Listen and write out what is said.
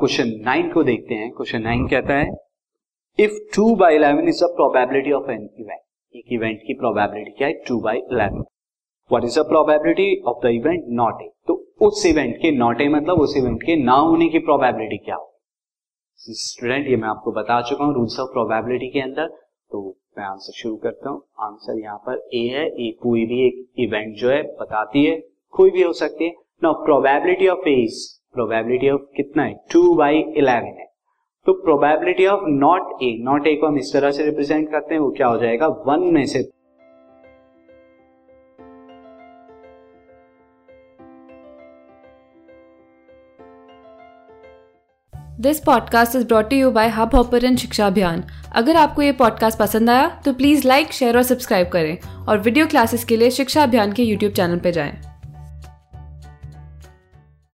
Question nine को देखते हैं। क्वेश्चन नाइन कहता है, if two by eleven is the probability of an event, एक इवेंट की प्रोबेबिलिटी क्या है? Two by eleven. What is the probability of the event not A तो उस इवेंट के नॉट ए मतलब उस इवेंट के ना होने की प्रोबेबिलिटी क्या हो स्टूडेंट ये मैं आपको बता चुका हूँ रूल्स ऑफ़ प्रोबेबिलिटी के अंदर। तो मैं आंसर शुरू करता हूँ। आंसर यहाँ पर ए है। ए कोई भी एक इवेंट जो है, बताती है। कोई भी हो सकती है। ना probability of A is probability of कितना है? टू बाई इलेवन है। तो probability of not A not A को हम इस तरह से रिप्रेजेंट करते हैं, वो क्या हो जाएगा? वन में से। This podcast is brought you by Hub Hopper Shiksha Abhiyan अगर आपको ये पॉडकास्ट पसंद आया तो प्लीज़ लाइक शेयर और सब्सक्राइब करें। और वीडियो क्लासेस के लिए शिक्षा अभियान के यूट्यूब चैनल पर जाएँ।